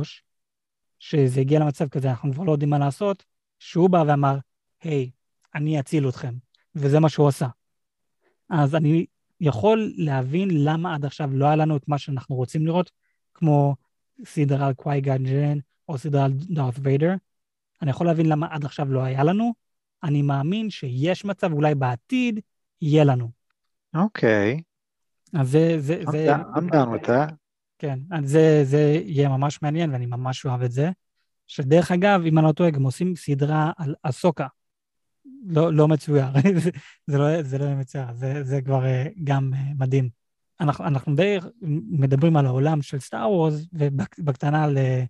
שזה הגיע למצב כזה, אנחנו כבר לא יודעים מה לעשות, שהוא בא ואמר, היי, hey, אני אציל אתכם, וזה מה שהוא עשה. אז אני יכול להבין למה עד עכשיו לא היה לנו את מה שאנחנו רוצים לראות, כמו סדרה על קוואי-גון ג'ין או סדרה על דארת ויידר. אני יכול להבין למה עד עכשיו לא היה לנו. אני מאמין שיש מצב, אולי בעתיד, יהיה לנו. אוקיי. Okay. אז זה... זה, זה I'm down with that. כן, אז זה, זה יהיה ממש מעניין, ואני ממש אוהב את זה. שדרך אגב, אם אני לא טועה, גם עושים סדרה על אסוקה. לא, לא מצויר, *laughs* זה, לא, זה לא מצויר, זה, זה כבר אה, גם אה, מדהים. אנחנו, אנחנו די מדברים על העולם של סטאר וורס, ובקטנה על, אה,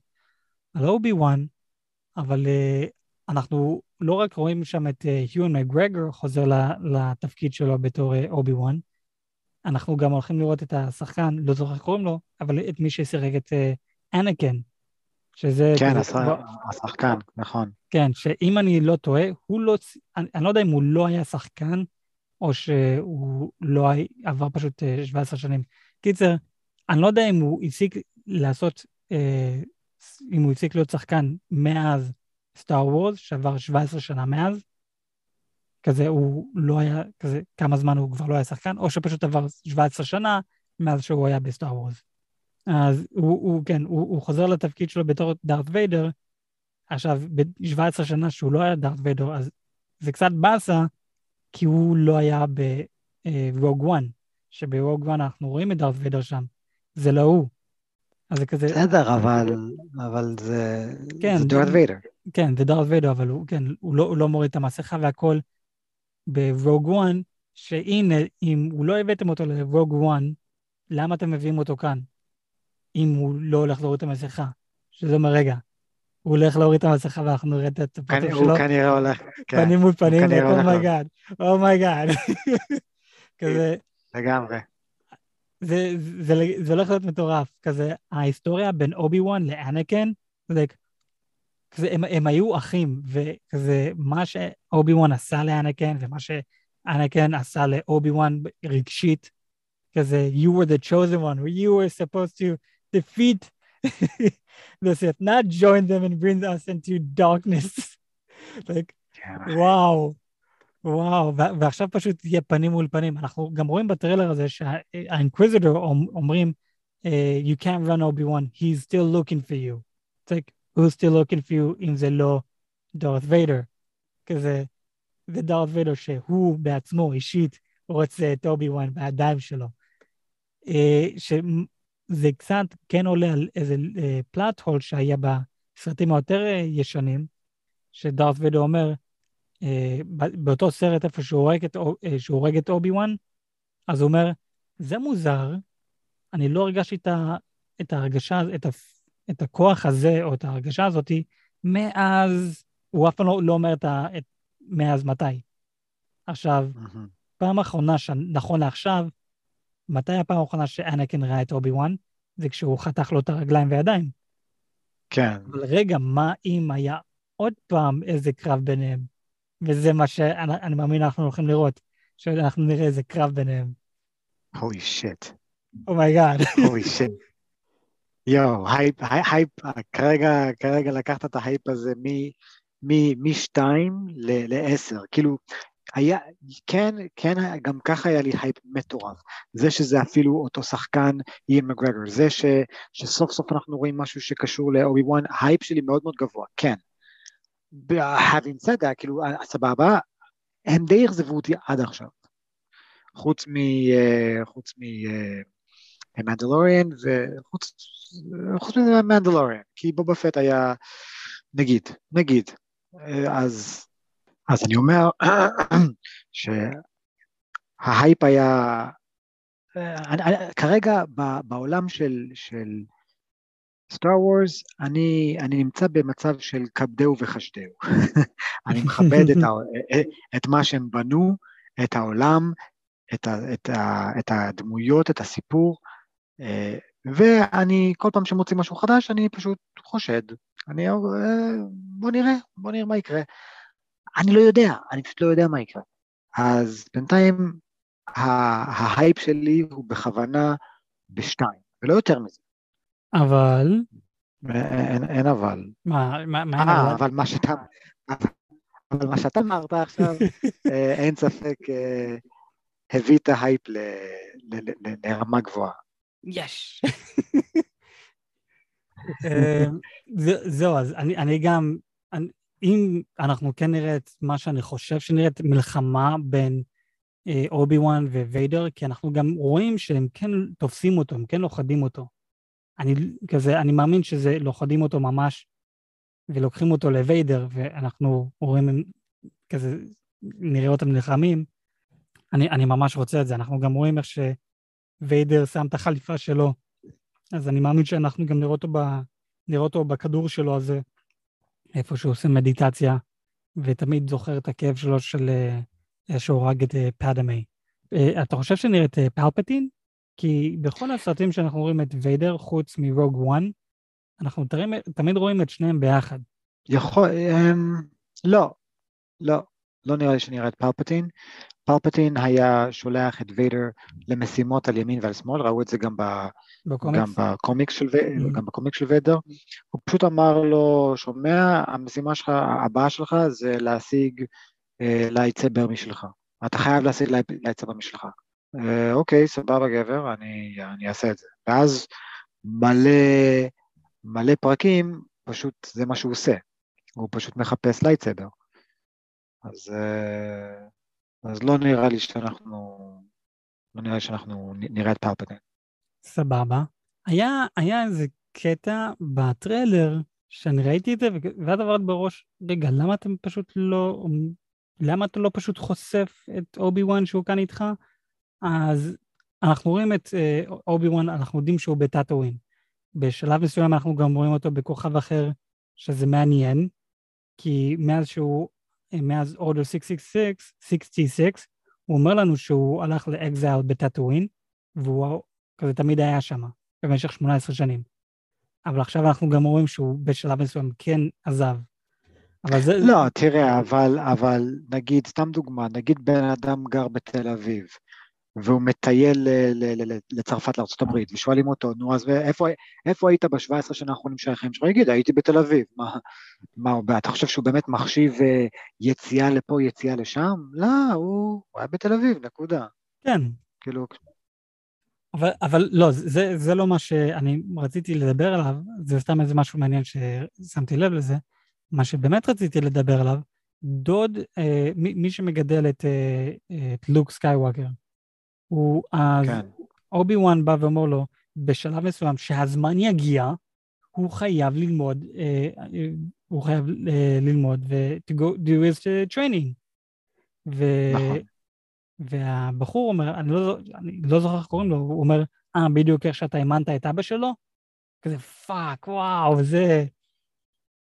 על אובי וואן, אבל אנחנו לא רק רואים שם את יואן uh, מגרגר חוזר לתפקיד שלו בתור אובי וואן, אנחנו גם הולכים לראות את השחקן, לא זוכר איך קוראים לו, אבל את מי ששיחק את אנקין, uh, שזה... כן, כזה, השחקן, נכון. כן, שאם אני לא טועה, הוא לא... אני, אני לא יודע אם הוא לא היה שחקן, או שהוא לא היה, עבר פשוט 17 שנים. קיצר, אני לא יודע אם הוא הפסיק לעשות, אה, אם הוא הפסיק להיות שחקן מאז סטאר וורס, שעבר 17 שנה מאז, כזה הוא לא היה, כזה כמה זמן הוא כבר לא היה שחקן, או שפשוט עבר 17 שנה מאז שהוא היה בסטאר וורס. אז הוא, הוא כן, הוא, הוא חוזר לתפקיד שלו בתור דארת ויידר, עכשיו, ב-17 שנה שהוא לא היה דארת ויידר, אז זה קצת באסה, כי הוא לא היה ברוג וואן, שברוג וואן אנחנו רואים את דארת ויידר שם. זה לא הוא. אז זה כזה... בסדר, אבל, אבל זה, כן, זה דארת ויידר. כן, זה דארת ויידר, אבל הוא, כן, הוא לא, הוא לא מוריד את המסכה והכל ברוג וואן, שהנה, אם הוא לא הבאתם אותו לרוג וואן, למה אתם מביאים אותו כאן? אם הוא לא הולך להוריד את המסכה. שזה אומר, רגע, הוא הולך להוריד את המסכה ואנחנו נראה את הפרטים שלו. הוא כנראה הולך, כן. פנים מול פנים, אומייגאד, אומייגאד. *laughs* כזה... לגמרי. זה, זה, זה הולך להיות מטורף, כזה, ההיסטוריה בין אובי וואן לאנקין, זה, כזה, הם, הם היו אחים, וכזה, מה שאובי וואן עשה לאנקין, ומה שאנקין עשה לאובי וואן רגשית, כזה, you were the chosen one, you were supposed to defeat *laughs* the Sith, not join them and bring us into darkness. *laughs* like, וואו. וואו, ועכשיו פשוט יהיה פנים מול פנים. אנחנו גם רואים בטריילר הזה שהאינקוויזיטור אומרים, you can't run Obi-Wan, he's still looking for you. It's like, who's still looking for you אם זה לא דארת ויידר? כזה, זה דארת ויידר שהוא בעצמו אישית רוצה את אובי-וואן בידיים שלו. שזה קצת כן עולה על איזה פלאט הול שהיה בסרטים היותר ישנים, שדארת ויידר אומר, אה, באותו סרט איפה שהוא הורג את, אה, אובי וואן, אז הוא אומר, זה מוזר, אני לא הרגשתי את, ההרגשה, את, ה, את הכוח הזה, או את ההרגשה הזאתי, מאז, הוא אף פעם לא, לא אומר את ה... את, מאז מתי. עכשיו, mm-hmm. פעם אחרונה, נכון לעכשיו, מתי הפעם האחרונה שאנקין ראה את אובי וואן? זה כשהוא חתך לו את הרגליים והידיים. כן. אבל רגע, מה אם היה עוד פעם איזה קרב ביניהם? וזה מה שאני מאמין אנחנו הולכים לראות, שאנחנו נראה איזה קרב ביניהם. Holy shit. Oh my god. Holy shit. יואו, hype, hype, כרגע, כרגע לקחת את ההייפ הזה משתיים לעשר, כאילו, היה, כן, כן, גם ככה היה לי הייפ מטורף. זה שזה אפילו אותו שחקן, יואן מקגרגור, זה ש, שסוף סוף אנחנו רואים משהו שקשור לאובי וואן, ההייפ שלי מאוד מאוד גבוה, כן. having said that, כאילו, סבבה, הם די אכזבו אותי עד עכשיו. חוץ מ... חוץ מ... מנדלוריאן, וחוץ חוץ מזה מנדלוריאן, כי בובה פט היה, נגיד, נגיד, אז, אז אני אומר *clears throat* שההייפ היה, אני, אני, כרגע בעולם של, של סטאר וורס, אני, אני נמצא במצב של כבדהו וחשדהו. *laughs* אני מכבד את, ה, את מה שהם בנו, את העולם, את, ה, את, ה, את הדמויות, את הסיפור, אה, ואני, כל פעם שמוצאים משהו חדש, אני פשוט חושד. אני אה, בוא נראה, בוא נראה מה יקרה. אני לא יודע, אני פשוט לא יודע מה יקרה. אז בינתיים ההייפ שלי הוא בכוונה בשתיים, ולא יותר מזה. אבל... אין, אין אבל. מה, מה, מה אין אבל? אבל מה שאתה... אבל מה שאתה אמרת עכשיו, *laughs* אה, אין ספק, אה, הביא את ההייפ לרמה גבוהה. יש. אה, זהו, אז אני, גם, אם אנחנו כן נראה את מה שאני חושב שנראית מלחמה בין אובי וואן וויידר, כי אנחנו גם רואים שהם כן תופסים אותו, הם כן לוכדים אותו. אני כזה, אני מאמין שזה, לוכדים אותו ממש, ולוקחים אותו לוויידר, ואנחנו רואים כזה, נראה אותם נלחמים, אני, אני ממש רוצה את זה. אנחנו גם רואים איך שוויידר שם את החליפה שלו, אז אני מאמין שאנחנו גם נראה אותו, ב, נראה אותו בכדור שלו הזה, איפה שהוא עושה מדיטציה, ותמיד זוכר את הכאב שלו של אה, שהוא הרג את אה, פאדמי. אה, אתה חושב שנראית פלפטין? כי בכל הסרטים שאנחנו רואים את ויידר, חוץ מרוג 1, אנחנו תמיד רואים את שניהם ביחד. יכול, um, לא, לא, לא נראה לי שנראה את פלפטין. פלפטין היה שולח את ויידר למשימות על ימין ועל שמאל, ראו את זה גם, ב, בקומיקס? גם, בקומיק של, mm-hmm. גם בקומיק של ויידר. הוא פשוט אמר לו, שומע, המשימה שלך, הבאה שלך זה להשיג אה, lightsaber משלך. אתה חייב להשיג lightsaber משלך. אה, אוקיי, סבבה גבר, אני, אני אעשה את זה. ואז מלא, מלא פרקים, פשוט זה מה שהוא עושה. הוא פשוט מחפש lightsaber. אז, אה, אז לא נראה לי שאנחנו, לא נראה לי שאנחנו נראה את פלפטין. סבבה. היה, היה איזה קטע בטריילר שאני ראיתי את זה, ואז עבר לי בראש, רגע, למה אתם פשוט לא, למה אתה לא פשוט חושף את אובי וואן שהוא כאן איתך? אז אנחנו רואים את uh, אובי וואן, אנחנו יודעים שהוא בטאטווין. בשלב מסוים אנחנו גם רואים אותו בכוכב אחר, שזה מעניין, כי מאז שהוא מאז אורדר 666, 66, הוא אומר לנו שהוא הלך לאקזייל בטאטואין, והוא כזה תמיד היה שם במשך 18 שנים. אבל עכשיו אנחנו גם רואים שהוא בשלב מסוים כן עזב. אבל זה... לא, תראה, אבל, אבל נגיד, סתם דוגמה, נגיד בן אדם גר בתל אביב, והוא מטייל לצרפת, לארה"ב, ושואלים אותו, נו, אז איפה, איפה היית ב-17 שנה האחרונים של החיים שלך? יגיד, הייתי בתל אביב. מה, מה, אתה חושב שהוא באמת מחשיב אה, יציאה לפה, יציאה לשם? לא, הוא, הוא היה בתל אביב, נקודה. כן. כאילו... אבל, אבל לא, זה, זה לא מה שאני רציתי לדבר עליו, זה סתם איזה משהו מעניין ששמתי לב לזה. מה שבאמת רציתי לדבר עליו, דוד, אה, מי, מי שמגדל את, אה, את לוק סקייוואקר, הוא אז כן. אובי וואן בא ואומר לו, בשלב מסוים, שהזמן יגיע, הוא חייב ללמוד, אה, הוא חייב אה, ללמוד ו- to go do his training. ו- נכון. והבחור אומר, אני לא, אני לא זוכר איך קוראים לו, הוא אומר, אה, בדיוק איך שאתה אימנת את אבא שלו? כזה fuck, וואו, זה...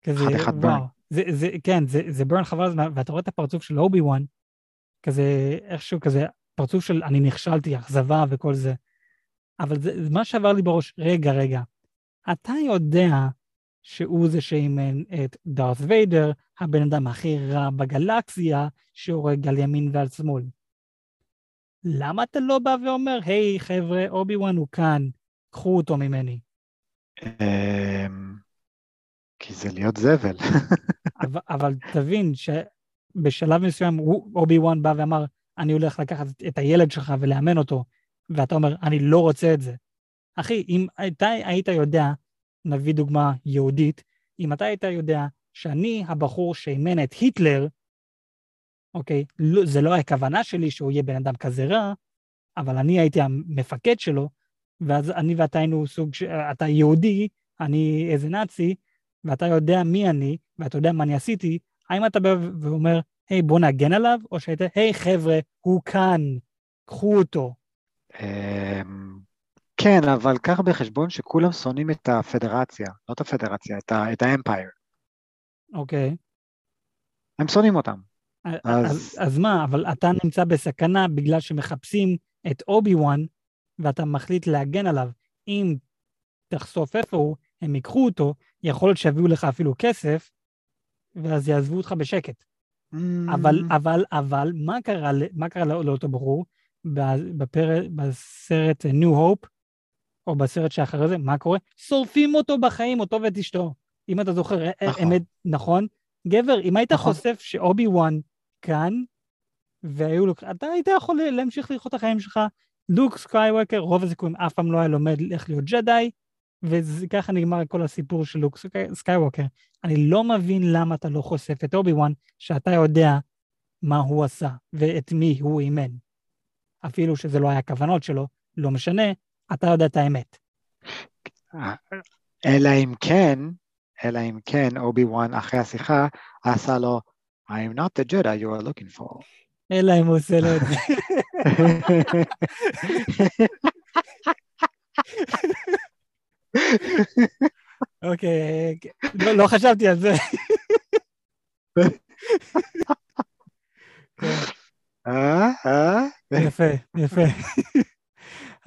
כזה, אחד אחד וואו. זה, זה, כן, זה, זה burn חבל הזמן, ואתה רואה את הפרצוף של אובי וואן, כזה, איכשהו כזה, פרצוף של אני נכשלתי, אכזבה וכל זה. אבל זה, מה שעבר לי בראש, רגע, רגע, אתה יודע שהוא זה שאימן את דארת ויידר, הבן אדם הכי רע בגלקסיה, שהורג על ימין ועל שמאל. למה אתה לא בא ואומר, hey, חבר'ה, אובי וואן הוא כאן, קחו אותו ממני? אמ, כי זה להיות זבל. *laughs* אבל, אבל תבין שבשלב מסוים אובי וואן בא ואמר, אני הולך לקחת את הילד שלך ולאמן אותו, ואתה אומר, אני לא רוצה את זה. אחי, אם אתה היית יודע, נביא דוגמה יהודית, אם אתה היית יודע שאני הבחור שאימן את היטלר, אוקיי, לא, זה לא הכוונה שלי שהוא יהיה בן אדם כזה רע, אבל אני הייתי המפקד שלו, ואז אני ואתה היינו סוג, ש... אתה יהודי, אני איזה נאצי, ואתה יודע מי אני, ואתה יודע מה אני עשיתי, האם אתה בא ואומר, היי, בוא נגן עליו, או שהיית, היי, חבר'ה, הוא כאן, קחו אותו. אמ, כן, אבל קח בחשבון שכולם שונאים את הפדרציה, לא את הפדרציה, את האמפייר. אוקיי. הם שונאים אותם. אז... אז מה, אבל אתה נמצא בסכנה בגלל שמחפשים את אובי וואן, ואתה מחליט להגן עליו. אם תחשוף איפה הוא, הם ייקחו אותו, יכול להיות שיביאו לך אפילו כסף, ואז יעזבו אותך בשקט. אבל, mm. אבל, אבל, מה קרה, מה קרה לא, לאותו בחור בפר, בסרט New Hope, או בסרט שאחרי זה, מה קורה? שורפים אותו בחיים, אותו ואת אשתו. אם אתה זוכר, נכון. אמת, נכון? גבר, אם היית נכון. חושף שאובי וואן כאן, והיו לו, אתה היית יכול להמשיך ללכות את החיים שלך. לוק סקייווקר, רוב הסיכויים אף פעם לא היה לומד איך להיות ג'די, וככה נגמר כל הסיפור של לוק סקייווקר. אני לא מבין למה אתה לא חושף את אובי וואן, שאתה יודע מה הוא עשה ואת מי הוא אימן. אפילו שזה לא היה הכוונות שלו, לא משנה, אתה יודע את האמת. אלא אם כן, אלא אם כן, אובי וואן אחרי השיחה עשה לו, I am not the Jedi you are looking for. אלא אם הוא עושה לו את זה. *laughs* *laughs* אוקיי, לא, לא, חשבתי על זה. כן. אה? אה? יפה, יפה.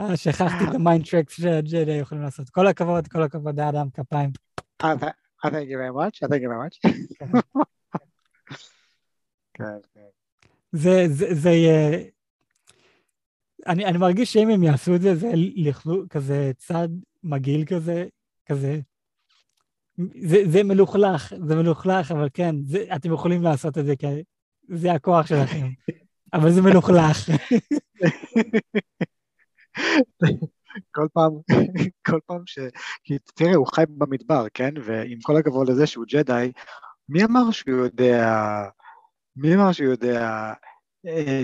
אה, שכחתי את ה mind tricks שהג'די יכולים לעשות. כל הכבוד, כל הכבוד, אדם, כפיים. Uh, uh, thank you very much, uh, thank you very much. כן. כן, זה, זה, זה יהיה... אני, אני מרגיש שאם הם יעשו את זה, זה לכלו כזה צעד מגעיל כזה, כזה... זה, זה מלוכלך, זה מלוכלך, אבל כן, זה, אתם יכולים לעשות את זה, כי זה הכוח שלכם. *laughs* אבל זה מלוכלך. כל פעם, כל פעם ש... כי תראה, הוא חי במדבר, כן? ועם כל הכבוד לזה שהוא ג'די, מי אמר שהוא יודע... מי אמר שהוא יודע אה,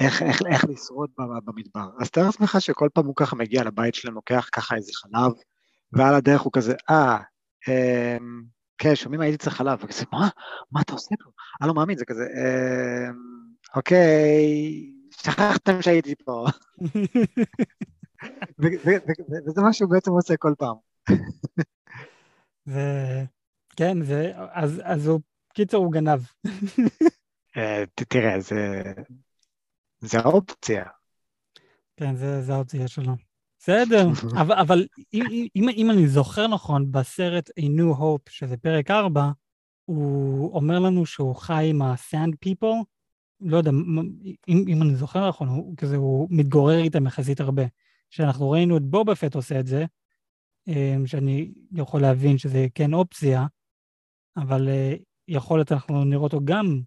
איך, איך, איך לשרוד במדבר? אז תאר לעצמך שכל פעם הוא ככה מגיע לבית שלהם, לוקח ככה איזה חלב, ועל הדרך הוא כזה, אה, אמ, כן, שומעים הייתי צריך חלב, וכזה, מה? מה אתה עושה פה? אני לא מאמין, זה כזה, אמ, אוקיי, שכחתם שהייתי פה. וזה מה שהוא בעצם עושה כל פעם. כן, זה... אז, הוא... קיצור, הוא גנב. אה, תראה, זה... זה האופציה. כן, זה, זה האופציה שלו. בסדר, *laughs* אבל, אבל אם, אם, אם אני זוכר נכון, בסרט A New Hope, שזה פרק 4, הוא אומר לנו שהוא חי עם ה-Sand People, לא יודע, אם, אם אני זוכר נכון, הוא כזה, הוא מתגורר איתם יחסית הרבה. שאנחנו ראינו את בובה פט עושה את זה, אמ, שאני יכול להבין שזה כן אופציה, אבל אה, יכול להיות אנחנו נראה אותו גם,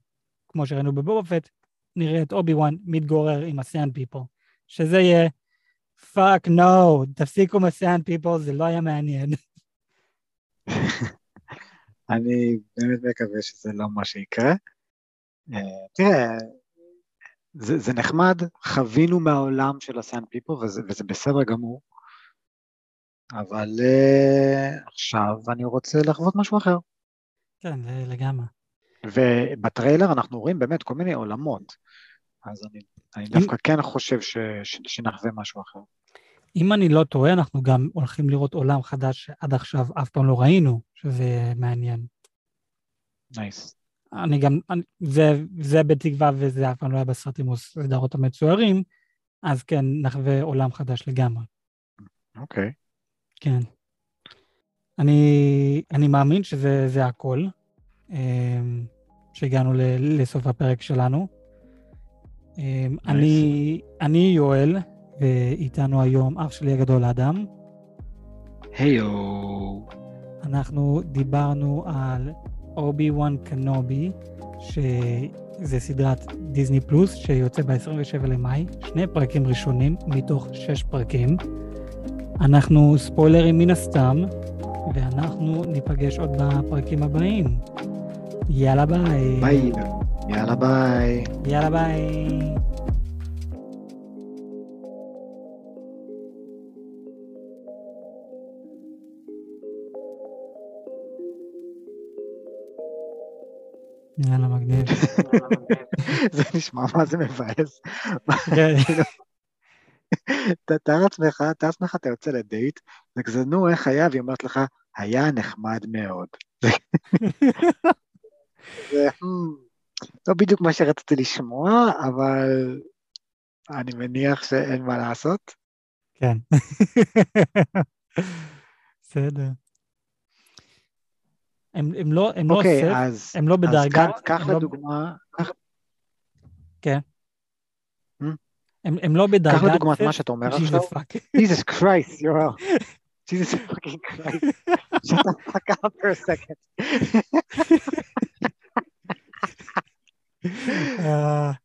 כמו שראינו בבובה פט, נראה את אובי וואן מתגורר עם ה-Sand People, שזה יהיה fuck נו, תפסיקו עם ה-Sand People, זה לא היה מעניין. *laughs* אני באמת מקווה שזה לא מה שיקרה. אה, תראה, זה, זה נחמד, חווינו מהעולם של ה Sand People וזה, וזה בסדר גמור, אבל uh, עכשיו אני רוצה לחוות משהו אחר. כן, לגמרי. ובטריילר אנחנו רואים באמת כל מיני עולמות, אז אני, אני דווקא כן חושב ש, ש, שנחווה משהו אחר. אם אני לא טועה, אנחנו גם הולכים לראות עולם חדש שעד עכשיו אף פעם לא ראינו, שזה מעניין. nice. אני גם, אני, זה, זה בתקווה וזה אף פעם לא היה בסרטים או סדרות המצוירים, אז כן, נחווה עולם חדש לגמרי. אוקיי. כן. אני, אני מאמין שזה זה הכל, שהגענו ל- לסוף הפרק שלנו. אמ, אני, אני יואל, ואיתנו היום אח שלי הגדול אדם. היו. אנחנו דיברנו על אובי וואן קנובי, שזה סדרת דיסני פלוס שיוצא ב-27 למאי, שני פרקים ראשונים מתוך שש פרקים. אנחנו ספוילרים מן הסתם, ואנחנו ניפגש עוד בפרקים הבאים. יאללה ביי. ביי. יאללה ביי. יאללה ביי. יאללה, מגניב. זה נשמע מה זה מבאס. *laughs* תאר לעצמך, תאר לעצמך אתה יוצא לדייט, זה כזה, נו, איך היה? והיא אומרת לך, היה נחמד מאוד. *laughs* זה, "Hmm, לא בדיוק מה שרציתי לשמוע, אבל אני מניח שאין מה לעשות. כן. בסדר. הם, הם לא, הם לא אוקיי, אז הם לא אז בדרגה, קח- לא- לדוגמה, קח- הם, הם לא בדרגת קח לדוגמה את מה שאתה אומר Jesus עכשיו. Jesus Christ, Yoel. Jesus fucking Christ. Shut the fuck up for a second. אה, *laughs*